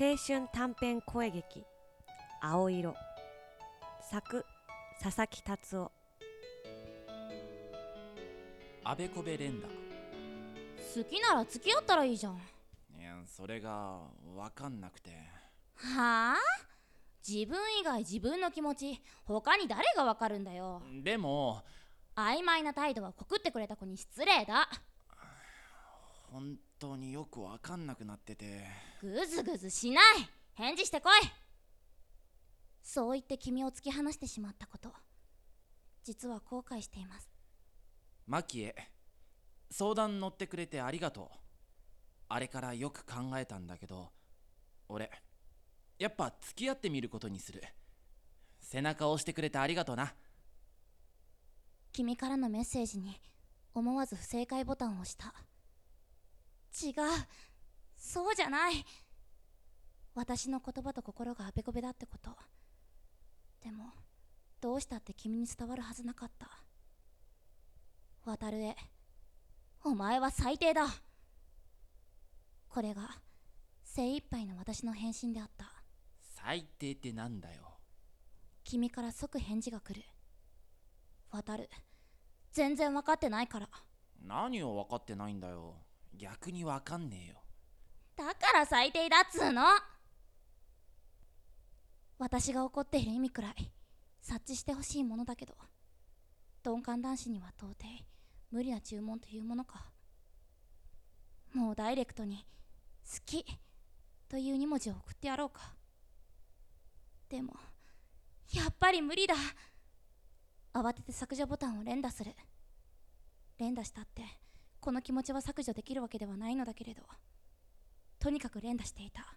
青春短編声劇「青色」作佐々木達夫。あべこべ連打好きなら付き合ったらいいじゃん。いやそれが分かんなくて。はあ？自分以外自分の気持ち他に誰がわかるんだよ。でも曖昧な態度は告ってくれた子に失礼だ。本当によく分かんなくなってて。ぐずぐずしない。返事してこい。そう言って君を突き放してしまったこと。実は後悔しています。マキエ相談乗ってくれてありがとう。あれからよく考えたんだけど俺やっぱ付き合ってみることにする。背中を押してくれてありがとうな。君からのメッセージに思わず不正解ボタンを押した違う。そうじゃない。私の言葉と心があべこべだってこと。でもどうしたって君に伝わるはずなかった。渡るへお前は最低だ。これが精一杯の私の返信であった。最低ってなんだよ。君から即返事が来る。渡る。全然分かってないから。何を分かってないんだよ逆に分かんねえよ。だから最低だっつーの。私が怒っている意味くらい察知してほしいものだけど鈍感男子には到底無理な注文というものか。もうダイレクトに「好き」という2文字を送ってやろうか。でもやっぱり無理だ。慌てて削除ボタンを連打する。連打したってこの気持ちは削除できるわけではないのだけれどとにかく連打していた。